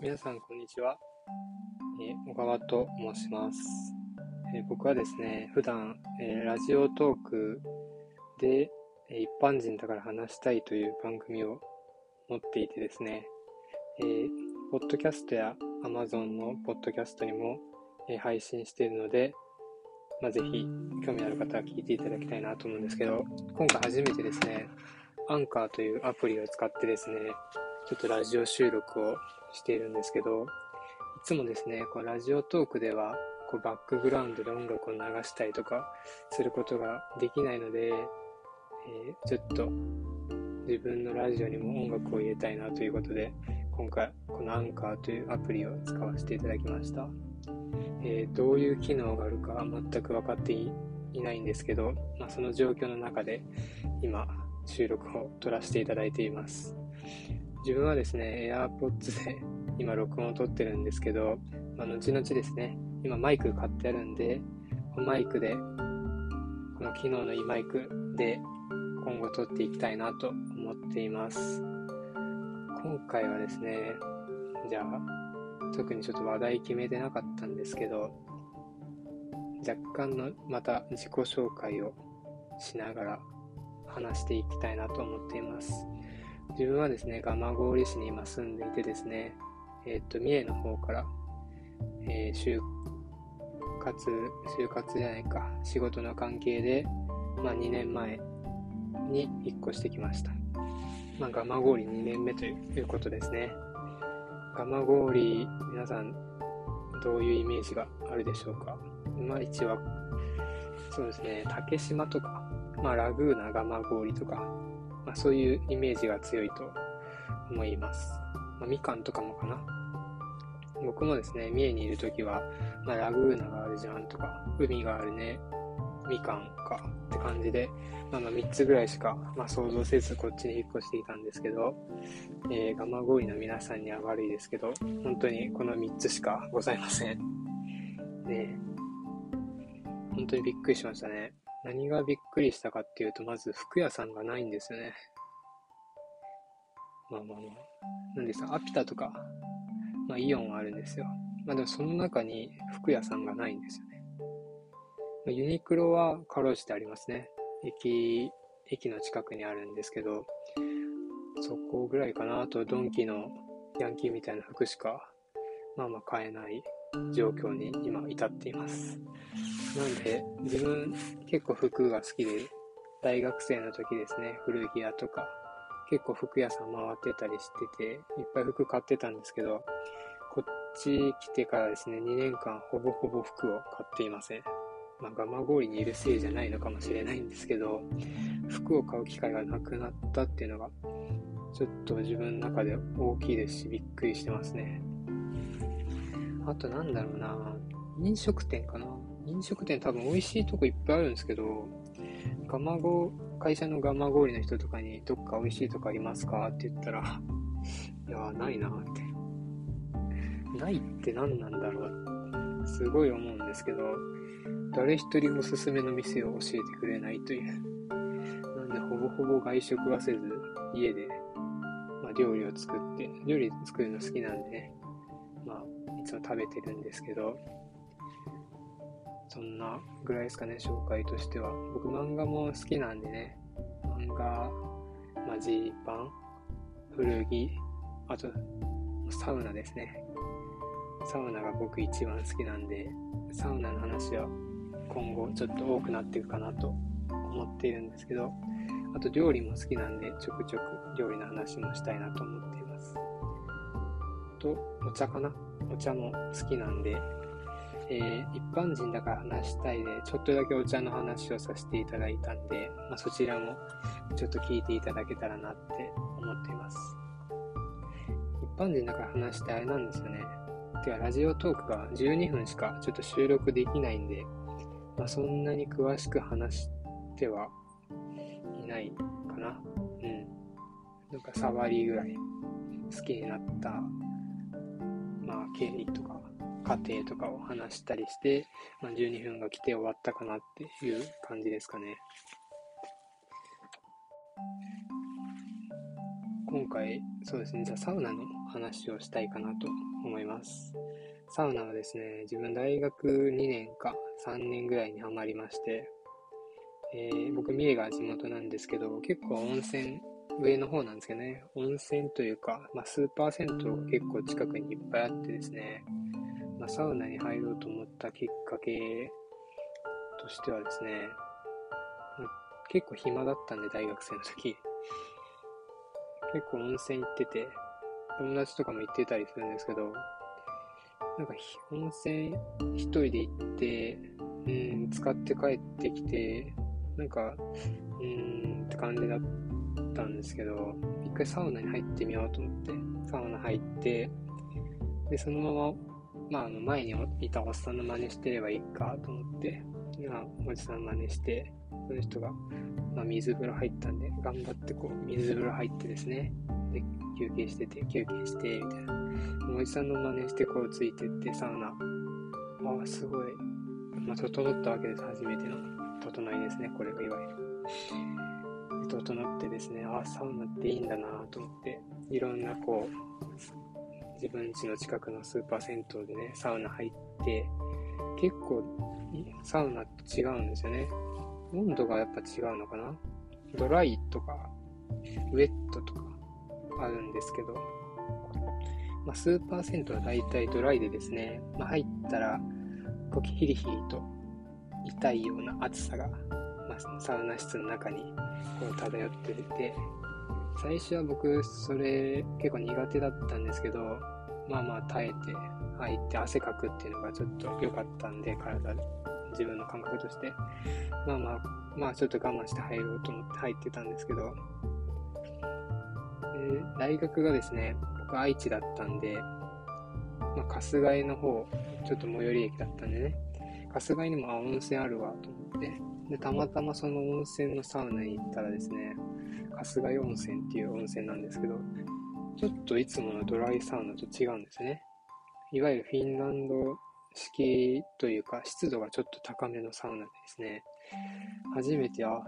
皆さん、こんにちは。えー小川と申します。えー僕はですね、普段、えーラジオトークで、え一般人だから話したいという番組を持っていてですね、えーポッドキャストや Amazon のポッドキャストにも、え配信しているので、まあ、ぜひ興味ある方は聞いていただきたいなと思うんですけど、今回初めてですね、アンカーというアプリを使ってですね、ちょっとラジオ収録をしているんですけど、いつもですね、こうラジオトークではこうバックグラウンドで音楽を流したりとかすることができないので、えーちょっと自分のラジオにも音楽を入れたいなということで、今回このアンカーというアプリを使わせていただきました。えーどういう機能があるか全く分かっていないんですけど、まあ、その状況の中で今収録を撮らせていただいています。自分はですね、AirPods で 今録音を撮ってるんですけど、まあ、後々ですね、今マイク買ってあるんで、マイクで、この機能のいいマイクで今後撮っていきたいなと思っています。今回はですね、じゃあ、特にちょっと話題決めてなかったんですけど、若干のまた自己紹介をしながら話していきたいなと思っています。自分はですね、蒲郡市に今住んでいてですね、えーっと、三重の方から、えー就活、就活じゃないか、仕事の関係で、まあ2年前に引っ越してきました。まあ、蒲郡2年目ということですね。蒲郡、皆さん、どういうイメージがあるでしょうか？まあ一は、そうですね、竹島とか、まあラグーナ蒲郡とか、まあそういうイメージが強いと思います。まあみかんとかもかな。僕もですね、三重にいるときは、まあラグーナがあるじゃんとか、海があるね、みかんかって感じで、まあまあ3つぐらいしか、まあ、想像せずこっちに引っ越していたんですけど、えー、蒲郡の皆さんには悪いですけど、本当にこの3つしかございません。ね本当にびっくりしましたね。何がびっくりしたかっていうと、まず服屋さんがないんですよね。まあまあまあ。なんですか、アピタとか、まあイオンはあるんですよ。まあでもその中に服屋さんがないんですよね。まあユニクロはかろうじてありますね。駅、駅の近くにあるんですけど、そこぐらいかな。あと、ドンキのヤンキーみたいな服しか、まあまあ買えない状況に今至っています。なんで、自分結構服が好きで、大学生の時ですね、古着屋とか、結構服屋さん回ってたりしてて、いっぱい服買ってたんですけど、こっち来てからですね、2年間ほぼほぼ服を買っていません。まあ、蒲郡にいるせいじゃないのかもしれないんですけど、服を買う機会がなくなったっていうのが、ちょっと自分の中で大きいですし、びっくりしてますね。あとなんだろうな、飲食店かな。飲食店多分美味しいとこいっぱいあるんですけど、蒲郡、会社の蒲郡の人とかにどっか美味しいとこありますか？って言ったら、いや、ないなって。ないって何なんだろうすごい思うんですけど、誰一人おすすめの店を教えてくれないという。なんで、ほぼほぼ外食はせず、家で、まあ、料理を作って、料理作るの好きなんでね、つも食べてるんですけど、そんなぐらいですかね、紹介としては。僕、漫画も好きなんでね、漫画、ま、ジーパン、古着、あと、サウナですね。サウナが僕一番好きなんで、サウナの話は今後ちょっと多くなっていくかなと思っているんですけど、あと料理も好きなんで、ちょくちょく料理の話もしたいなと思っています。と、お茶かなお茶も好きなんで、えー一般人だから話したいで、ちょっとだけお茶の話をさせていただいたんで、まあ、そちらもちょっと聞いていただけたらなって思っています。一般人だから話してあれなんですよね。てか、ラジオトークが12分しかちょっと収録できないんで、まあ、そんなに詳しく話してはいないかな。うん。なんか触りぐらい好きになった、まあ、経緯とか、過程とかを話したりして、まあ、12分が来て終わったかなっていう感じですかね。今回、そうですね、じゃあサウナの話をしたいかなと思います。サウナはですね、自分大学2年か3年ぐらいにはまりまして、えー、僕、三重が地元なんですけど、結構温泉、上の方なんですけどね、温泉というか、まあ、スーパー銭湯が結構近くにいっぱいあってですね、まあ、サウナに入ろうと思ったきっかけとしてはですね、ま、結構暇だったんで、大学生の時。結構温泉行ってて、友達とかも行ってたりするんですけど、なんか温泉一人で行って、うん、使って帰ってきて、なんか、うーんって感じだった。たんですけど、一回サウナに入ってみようと思って、サウナ入って、で、そのまま、まあ、あの前にいたおっさんの真似してればいいかと思って、まあ、おじさん真似して、その人が、まあ、水風呂入ったんで、頑張ってこう、水風呂入ってですね、で、休憩してて、休憩して、みたいな。おじさんの真似してこうついてって、サウナ。ああ、すごい。まあ、整ったわけです。初めての整いですね。これがいわゆる。整ってですね、ああ、サウナっていいんだなと思って、いろんなこう、自分家の近くのスーパー銭湯でね、サウナ入って、結構、サウナと違うんですよね。温度がやっぱ違うのかな？ドライとか、ウェットとかあるんですけど、まあ、スーパー銭湯は大体ドライでですね、まあ、入ったら、こうヒリヒリと痛いような暑さが、サウナ室の中にこう漂ってて、最初は僕、それ結構苦手だったんですけど、まあまあ耐えて入って汗かくっていうのがちょっと良かったんで、体、自分の感覚として。まあまあ、まあちょっと我慢して入ろうと思って入ってたんですけど、大学がですね、僕愛知だったんで、まあ、春日井の方、ちょっと最寄り駅だったんでね、春日井にもあ温泉あるわと思って、で、たまたまその温泉のサウナに行ったらですね、春日井温泉っていう温泉なんですけど、ちょっといつものドライサウナと違うんですね。いわゆるフィンランド式というか、湿度がちょっと高めのサウナでですね、初めて、あ、こ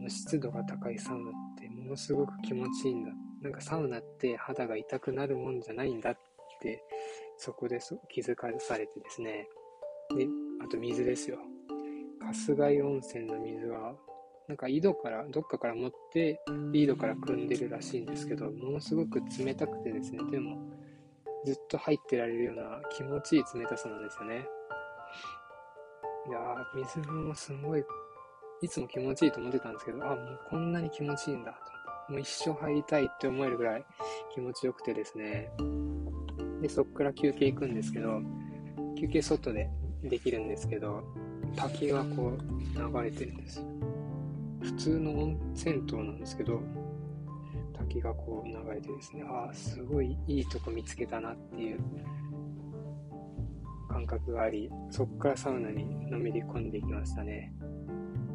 の湿度が高いサウナってものすごく気持ちいいんだ。なんかサウナって肌が痛くなるもんじゃないんだって、そこで気づかされてですね。で、あと水ですよ。春日井温泉の水は、なんか井戸から、どっかから持って、井戸から汲んでるらしいんですけど、ものすごく冷たくてですね、でも、ずっと入ってられるような気持ちいい冷たさなんですよね。いやー、水風もすごい、いつも気持ちいいと思ってたんですけど、あ、もうこんなに気持ちいいんだと。もう一生入りたいって思えるぐらい気持ちよくてですね。で、そっから休憩行くんですけど、休憩外でできるんですけど、滝がこう流れてるんです。普通の温泉湯なんですけど、滝がこう流れてですね、ああ、すごいいいとこ見つけたなっていう感覚があり、そこからサウナにのめり込んでいきましたね。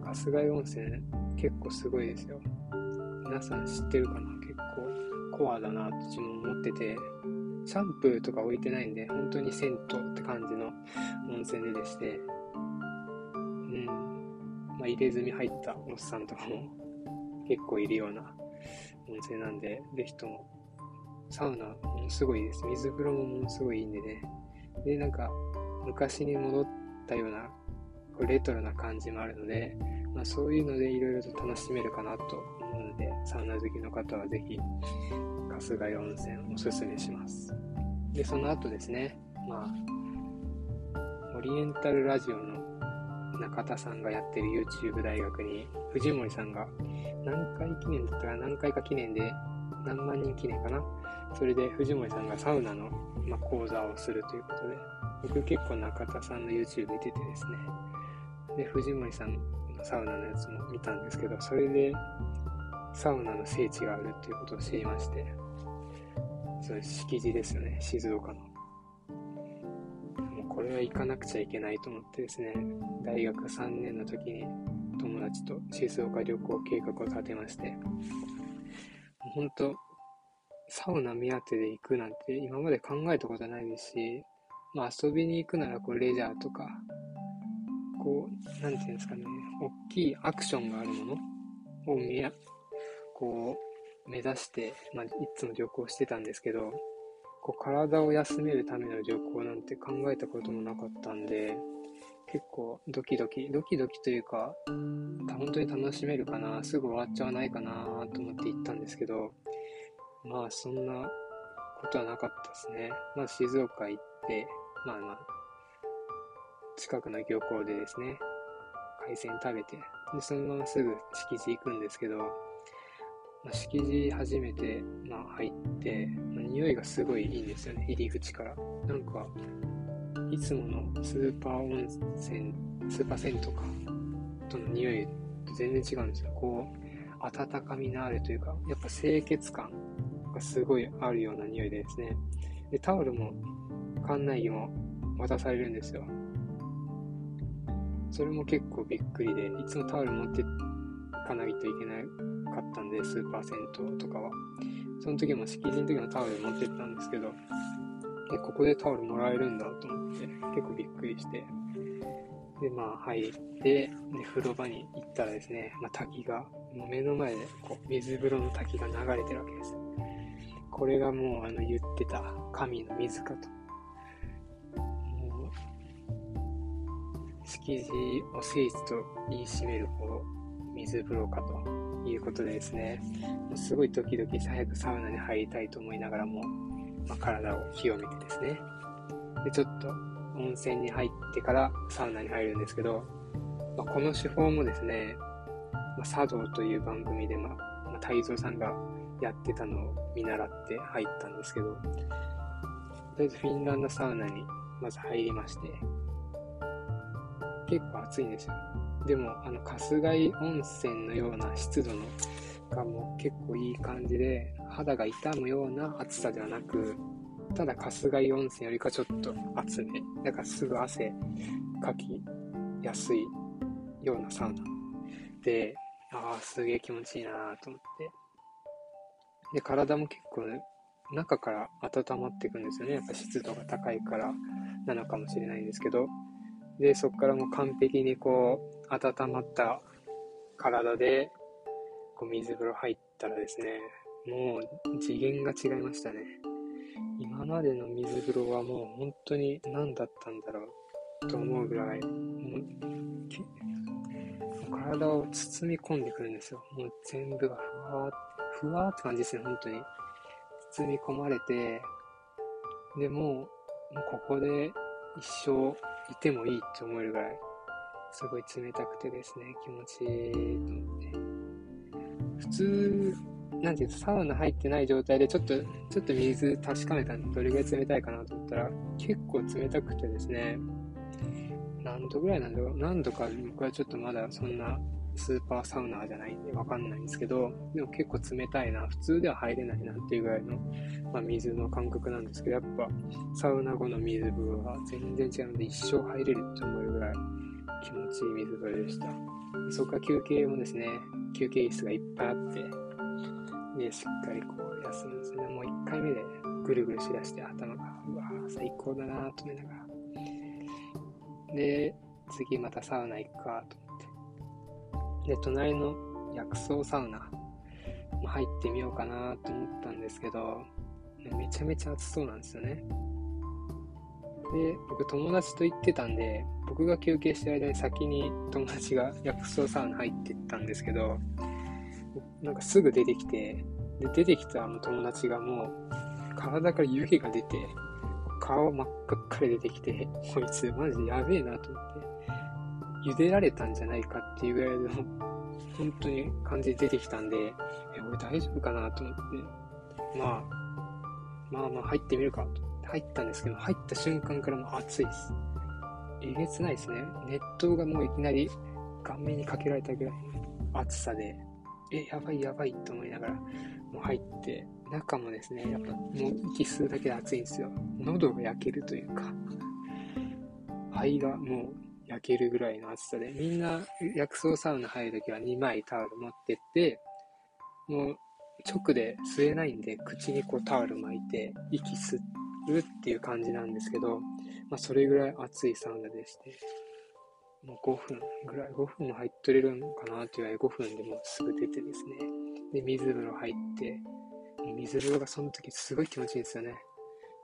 春日井温泉結構すごいですよ。皆さん知ってるかな？結構コアだなと自分思ってて、シャンプーとか置いてないんで、本当に銭湯って感じの温泉ででして、入れ墨入ったおっさんとかも結構いるような温泉なんで、ぜひとも、サウナものすごいです。水風呂もものすごいいいんでね。で、なんか、昔に戻ったような、こうレトロな感じもあるので、まあ、そういうのでいろいろと楽しめるかなと思うので、サウナ好きの方はぜひ、春日井温泉おすすめします。で、その後ですね、まあ、オリエンタルラジオの中田さんがやってる YouTube 大学に藤森さんが何回記念だったか何回か記念で何万人記念かな。それで藤森さんがサウナの、ま、講座をするということで僕結構中田さんの YouTube 見ててですね。で藤森さんのサウナのやつも見たんですけどそれでサウナの聖地があるっていうことを知りまして。それ敷地ですよね。静岡の。れは行かなくちゃいけないと思ってですね、大学3年の時に友達と静岡旅行計画を立てまして、本当サウナ目当てで行くなんて今まで考えたことないですし、まあ遊びに行くならこうレジャーとか、こう、なんていうんですかね、大きいアクションがあるものを見や、こ目指して、まあ、いつも旅行してたんですけど、こう体を休めるための旅行なんて考えたこともなかったんで、結構ドキドキ、ドキドキというか、本当に楽しめるかな、すぐ終わっちゃわないかなと思って行ったんですけど、まあそんなことはなかったですね。まず静岡行って、まあまあ、近くの漁港でですね、海鮮食べて、で、そのまますぐ敷地行くんですけど、まあ、敷地初めて、まあ、入って、匂いがすごいいいんですよね、入り口から。なんか、いつものスーパー温泉、スーパー銭湯か、との匂いと全然違うんですよ。こう、温かみのあるというか、やっぱ清潔感がすごいあるような匂いでですね。で、タオルも、館内着も渡されるんですよ。それも結構びっくりで、いつもタオル持ってかないといけなかったんで、スーパー銭湯とかは。その時も敷地の時のタオル持ってったんですけど、え、ここでタオルもらえるんだと思って、結構びっくりして。で、まあ入って、で、風呂場に行ったらですね、まあ、滝が、もう目の前でこう水風呂の滝が流れてるわけです。これがもうあの言ってた神の水かと。もう、敷地を聖地と言い締めるこう水風呂かということでですね、すごいドキドキ早くサウナに入りたいと思いながらも、まあ、体を清めてですね。で、ちょっと温泉に入ってからサウナに入るんですけど、まあ、この手法もですね、まあ、茶道という番組で、まあ、まあ、太蔵さんがやってたのを見習って入ったんですけど、とりあえずフィンランドサウナにまず入りまして、結構暑いんですよ。でも、あの、春日井温泉のような湿度のがもう結構いい感じで、肌が痛むような暑さではなく、ただ春日井温泉よりかちょっと暑め。だからすぐ汗かきやすいようなサウナ。で、ああ、すげえ気持ちいいなと思って。で、体も結構、中から温まっていくんですよね。やっぱ湿度が高いからなのかもしれないんですけど。で、そこからもう完璧にこう、温まった体で、こう水風呂入ったらですね、もう次元が違いましたね。今までの水風呂はもう本当に何だったんだろうと思うぐらい、もう体を包み込んでくるんですよ。もう全部がふわーって、ふわーって感じですね、本当に。包み込まれて、でもう、もうここで一生いてもいいって思えるぐらい、すごい冷たくてですね、気持ちいいと思って。普通、なんていうと、サウナ入ってない状態で、ちょっと、ちょっと水確かめたんで、どれぐらい冷たいかなと思ったら、結構冷たくてですね、何度ぐらいなんだろう。何度か僕はちょっとまだそんなスーパーサウナーじゃないんでわかんないんですけど、でも結構冷たいな、普通では入れないなっていうぐらいの、まあ、水の感覚なんですけど、やっぱサウナ後の水風呂は全然違うので一生入れるって思えるぐらい気持ちいい水風呂でした。そこから休憩もですね、休憩室がいっぱいあって、で、しっかりこう休むんですね。もう1回目でぐるぐるしだして頭が、うわぁ、最高だなと思いながら。で、次またサウナ行くかと。で、隣の薬草サウナ入ってみようかなと思ったんですけど、めちゃめちゃ暑そうなんですよね。で、僕友達と行ってたんで、僕が休憩してる間に先に友達が薬草サウナ入ってったんですけど、なんかすぐ出てきて、で、出てきたあの友達がもう、体から湯気が出て、顔真っ赤っかり出てきて、こいつマジやべえなと思って、茹でられたんじゃないかっていうぐらいの、本当に感じで出てきたんで、え、俺大丈夫かなと思って、まあ、まあまあ入ってみるかと入ったんですけど、入った瞬間からもう暑いです。えげつないですね。熱湯がもういきなり顔面にかけられたぐらいの暑さで、え、やばいやばいと思いながら、もう入って、中もですね、やっぱもう息吸うだけで暑いんですよ。喉が焼けるというか、肺がもう焼けるぐらいの暑さで、みんな薬草サウナ入るときは2枚タオル持ってって、もう直で吸えないんで、口にこうタオル巻いて息吸うっていう感じなんですけど、まあそれぐらい暑いサウナでして、もう5分ぐらい、5分も入っとれるのかなっていうぐらい5分でもうすぐ出てですね、で、水風呂入って、水風呂がその時すごい気持ちいいんですよね。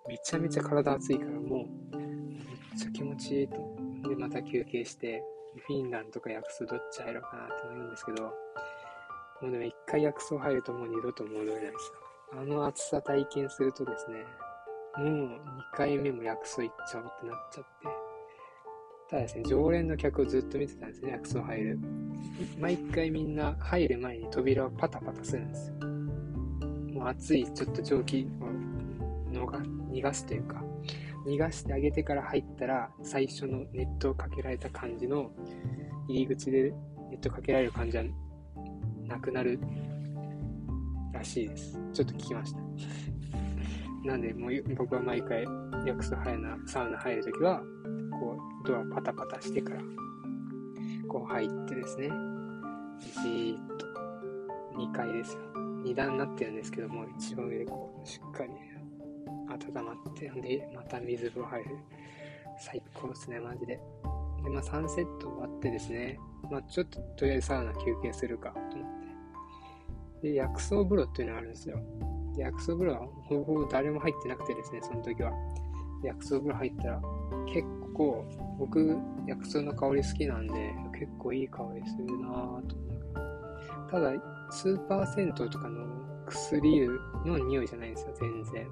めちゃめちゃ体熱いからもう、めっちゃ気持ちいいと。で、また休憩して、フィンランドとか薬草どっち入ろうかなって思うんですけど、もうでも一回薬草入るともう二度と戻れないですよ。あの暑さ体験するとですね、もう2回目も薬草行っちゃおうってなっちゃって、ただですね、常連の客をずっと見てたんですね、薬草入る。毎回みんな入る前に扉をパタパタするんですよ。もう暑いちょっと蒸気を逃がすというか、逃がしてあげてから入ったら、最初のネットをかけられた感じの、入り口でネットかけられる感じはなくなるらしいです。ちょっと聞きました。なんで、もう僕は毎回、薬草早なサウナ入るときは、こう、ドアパタパタしてから、こう入ってですね、じーっと、2階ですよ。2段になってるんですけども、一番上でこう、しっかり温まって、んで、また水風呂入る。最高ですね、マジで。で、まあ、サンセット終わってですね、まあ、ちょっととりあえずサウナ休憩するかと思って。で、薬草風呂っていうのがあるんですよ。薬草風呂はほぼほぼ誰も入ってなくてですね、その時は。薬草風呂入ったら、結構、僕、薬草の香り好きなんで、結構いい香りするなぁと思う。ただ、スーパー銭湯とかの薬湯の匂いじゃないんですよ、全然。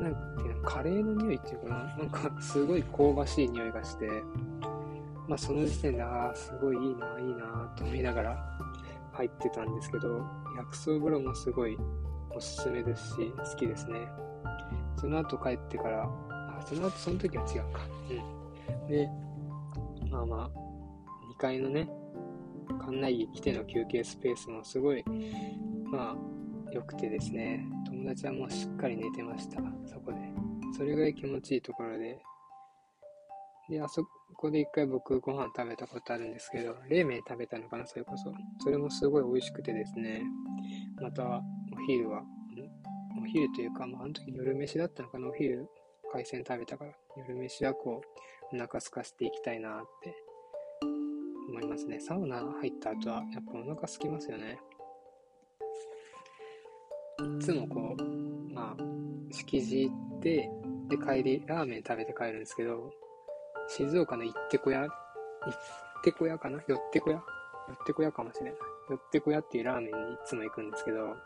なんていうの、カレーの匂いっていうかな、なんかすごい香ばしい匂いがして、まあその時点で、ああ、すごいいいな、いいなと思いながら入ってたんですけど、薬草風呂もすごいおすすめですし、好きですね。その後帰ってから、あ、その後、その時は違うか。うん。で、まあまあ、2階のね、館内着来ての休憩スペースもすごい、まあ、良くてですね、友達はもうしっかり寝てました、そこで。それぐらい気持ちいいところで。で、あそこで一回僕ご飯食べたことあるんですけど、冷麺食べたのかな、それこそ。それもすごい美味しくてですね、また、お昼は、お昼というか、まあ、あの時夜飯だったのかな、お昼、海鮮食べたから、夜飯はこう、お腹空かせていきたいなって思いますね。サウナ入った後は、やっぱお腹空きますよね。いつもこう、まあ、敷地行って、で、帰り、ラーメン食べて帰るんですけど、静岡の行ってこ屋、行ってこ屋かな？寄ってこ屋寄ってこ屋かもしれない。寄ってこ屋っていうラーメンにいつも行くんですけど、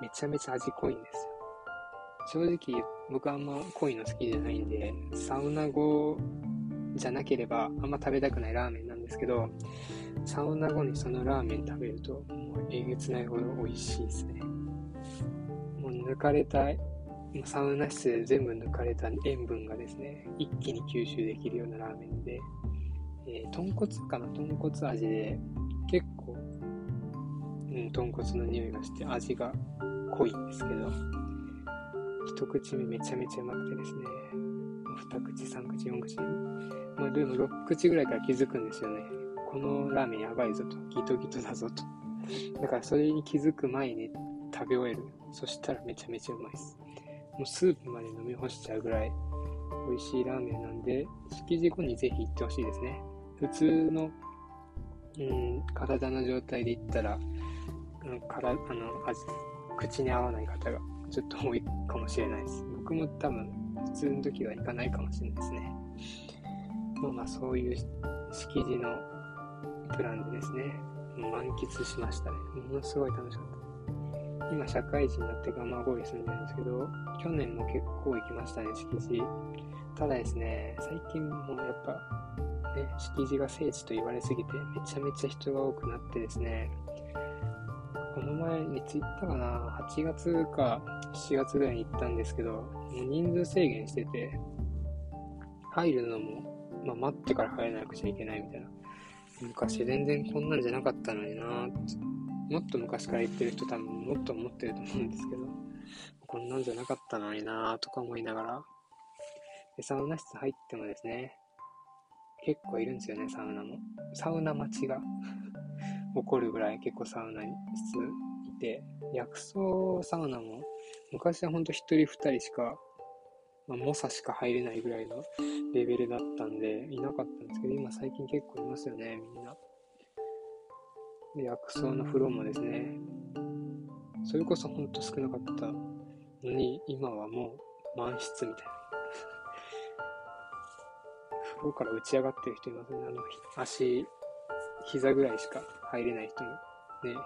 めちゃめちゃ味濃いんですよ。正直、僕あんま濃いの好きじゃないんで、サウナ後じゃなければあんま食べたくないラーメンなんですけど、サウナ後にそのラーメン食べると、もうえげつないほど美味しいですね。抜かれた、サウナ室で全部抜かれた塩分がですね、一気に吸収できるようなラーメンで、えー、豚骨かな？豚骨味で、結構、うん、豚骨の匂いがして味が濃いんですけど、一口目めちゃめちゃうまくてですね、二口、三口、四口、まあでも六口ぐらいから気づくんですよね。このラーメンやばいぞと、ギトギトだぞと。だからそれに気づく前に食べ終える。そしたらめちゃめちゃうまいです。もうスープまで飲み干しちゃうぐらい美味しいラーメンなんで、敷地後にぜひ行ってほしいですね。普通の、うん、体の状態で行ったら、うん、からあの味口に合わない方がちょっと多いかもしれないです。僕も多分普通の時は行かないかもしれないですね。まあまあそういう敷地のプランでですね、満喫しましたね。ものすごい楽しかった。今社会人になって蒲郡住んでるんですけど、去年も結構行きましたね、敷地。ただですね、最近もやっぱ、ね、敷地が聖地と言われすぎて、めちゃめちゃ人が多くなってですね、この前にツイッターかな、8月か7月ぐらいに行ったんですけど、もう人数制限してて、入るのも、まあ、待ってから入らなくちゃいけないみたいな。昔全然こんなんじゃなかったのになもっと昔から言ってる人多分もっと思ってると思うんですけど、こんなんじゃなかったのになぁとか思いながら、で、サウナ室入ってもですね、結構いるんですよね、サウナも。サウナ待ちが 起こるぐらい結構サウナ室いて、薬草サウナも昔はほんと1人2人しか、まあ、猛者しか入れないぐらいのレベルだったんで、いなかったんですけど、今最近結構いますよね、みんな。薬草の風呂もですね、それこそほんと少なかったのに、今はもう満室みたいな。風呂から打ち上がってる人いますね。あの、足、膝ぐらいしか入れない人も、ね、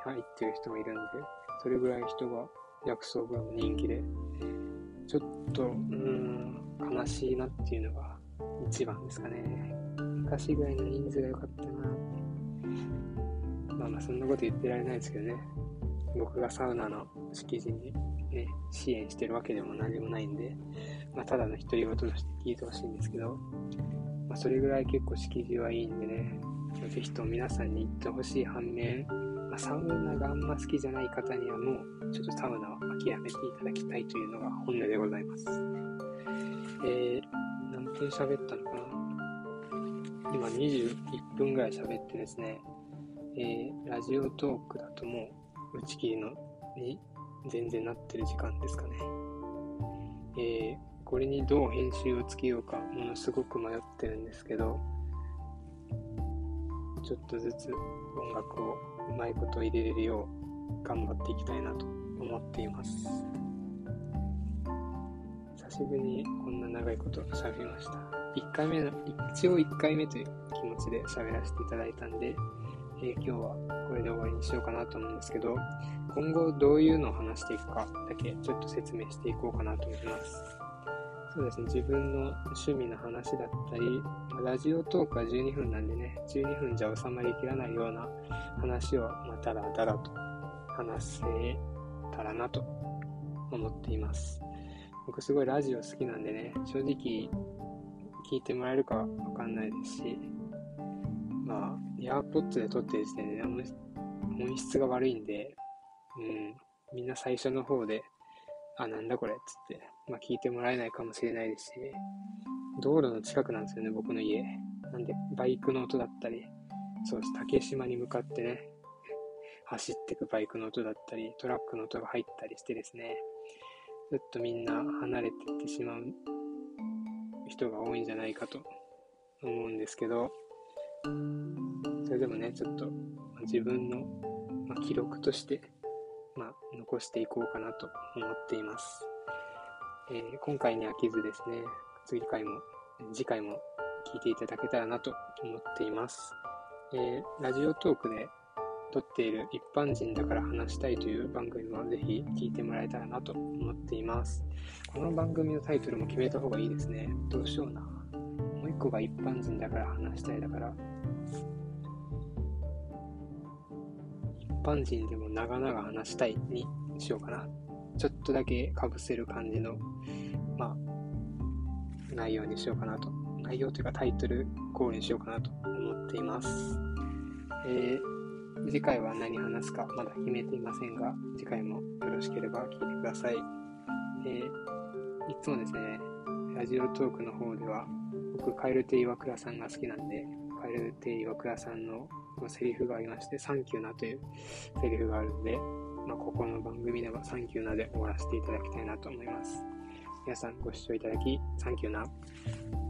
入ってる人もいるんで、それぐらい人が薬草風呂も人気で、ちょっと、うん、悲しいなっていうのが一番ですかね。昔ぐらいの人数が良かったなまあまあそんなこと言ってられないですけどね。僕がサウナの敷地にね、支援してるわけでも何でもないんで、まあただの独り言として聞いてほしいんですけど、まあそれぐらい結構敷地はいいんでね、ぜひとも皆さんに行ってほしい反面、まあ、サウナがあんま好きじゃない方にはもうちょっとサウナを諦めていただきたいというのが本音でございます。えー、何分喋ったのかな？今21分ぐらい喋ってですね、えー、ラジオトークだともう打ち切りのに全然なってる時間ですかね。えー、これにどう編集をつけようかものすごく迷ってるんですけど、ちょっとずつ音楽をうまいこと入れれるよう頑張っていきたいなと思っています。久しぶりにこんな長いこと喋りました。1回目の、一応1回目という気持ちで喋らせていただいたんで、え、今日はこれで終わりにしようかなと思うんですけど、今後どういうのを話していくかだけちょっと説明していこうかなと思います。そうですね、自分の趣味の話だったり、ラジオトークは12分なんでね、12分じゃ収まりきらないような話を、まあ、だらだらと話せたらなと思っています。僕すごいラジオ好きなんでね、正直聞いてもらえるかわかんないですし、まあ、エアポッツで撮ってる時点で、ね、音質が悪いんで、うん、みんな最初の方で、あ、なんだこれっつって、まあ聞いてもらえないかもしれないですし、ね道路の近くなんですよね、僕の家。なんで、バイクの音だったり、そうです、竹島に向かってね、走ってくバイクの音だったり、トラックの音が入ったりしてですね、ずっとみんな離れていってしまう人が多いんじゃないかと思うんですけど、それでもね、ちょっと自分の、記録として、まあ、残していこうかなと思っています。えー、今回に飽きずですね、次回も、次回も聞いていただけたらなと思っています。えー、ラジオトークで撮っている一般人だから話したいという番組もぜひ聞いてもらえたらなと思っています。この番組のタイトルも決めた方がいいですね。どうしような。もう一個が一般人だから話したいだから、一般人でも長々話したいにしようかな。ちょっとだけかぶせる感じの、まあ、内容にしようかなと。内容というかタイトルコールにしようかなと思っています。えー、次回は何話すかまだ決めていませんが、次回もよろしければ聞いてください。えー、いつもですね、ラジオトークの方では、僕、カエルテ岩倉さんが好きなんで、カエルテ岩倉さんのセリフがありまして、サンキューなというセリフがあるので、まあ、ここの番組ではサンキューなで終わらせていただきたいなと思います。皆さんご視聴いただき、サンキューな。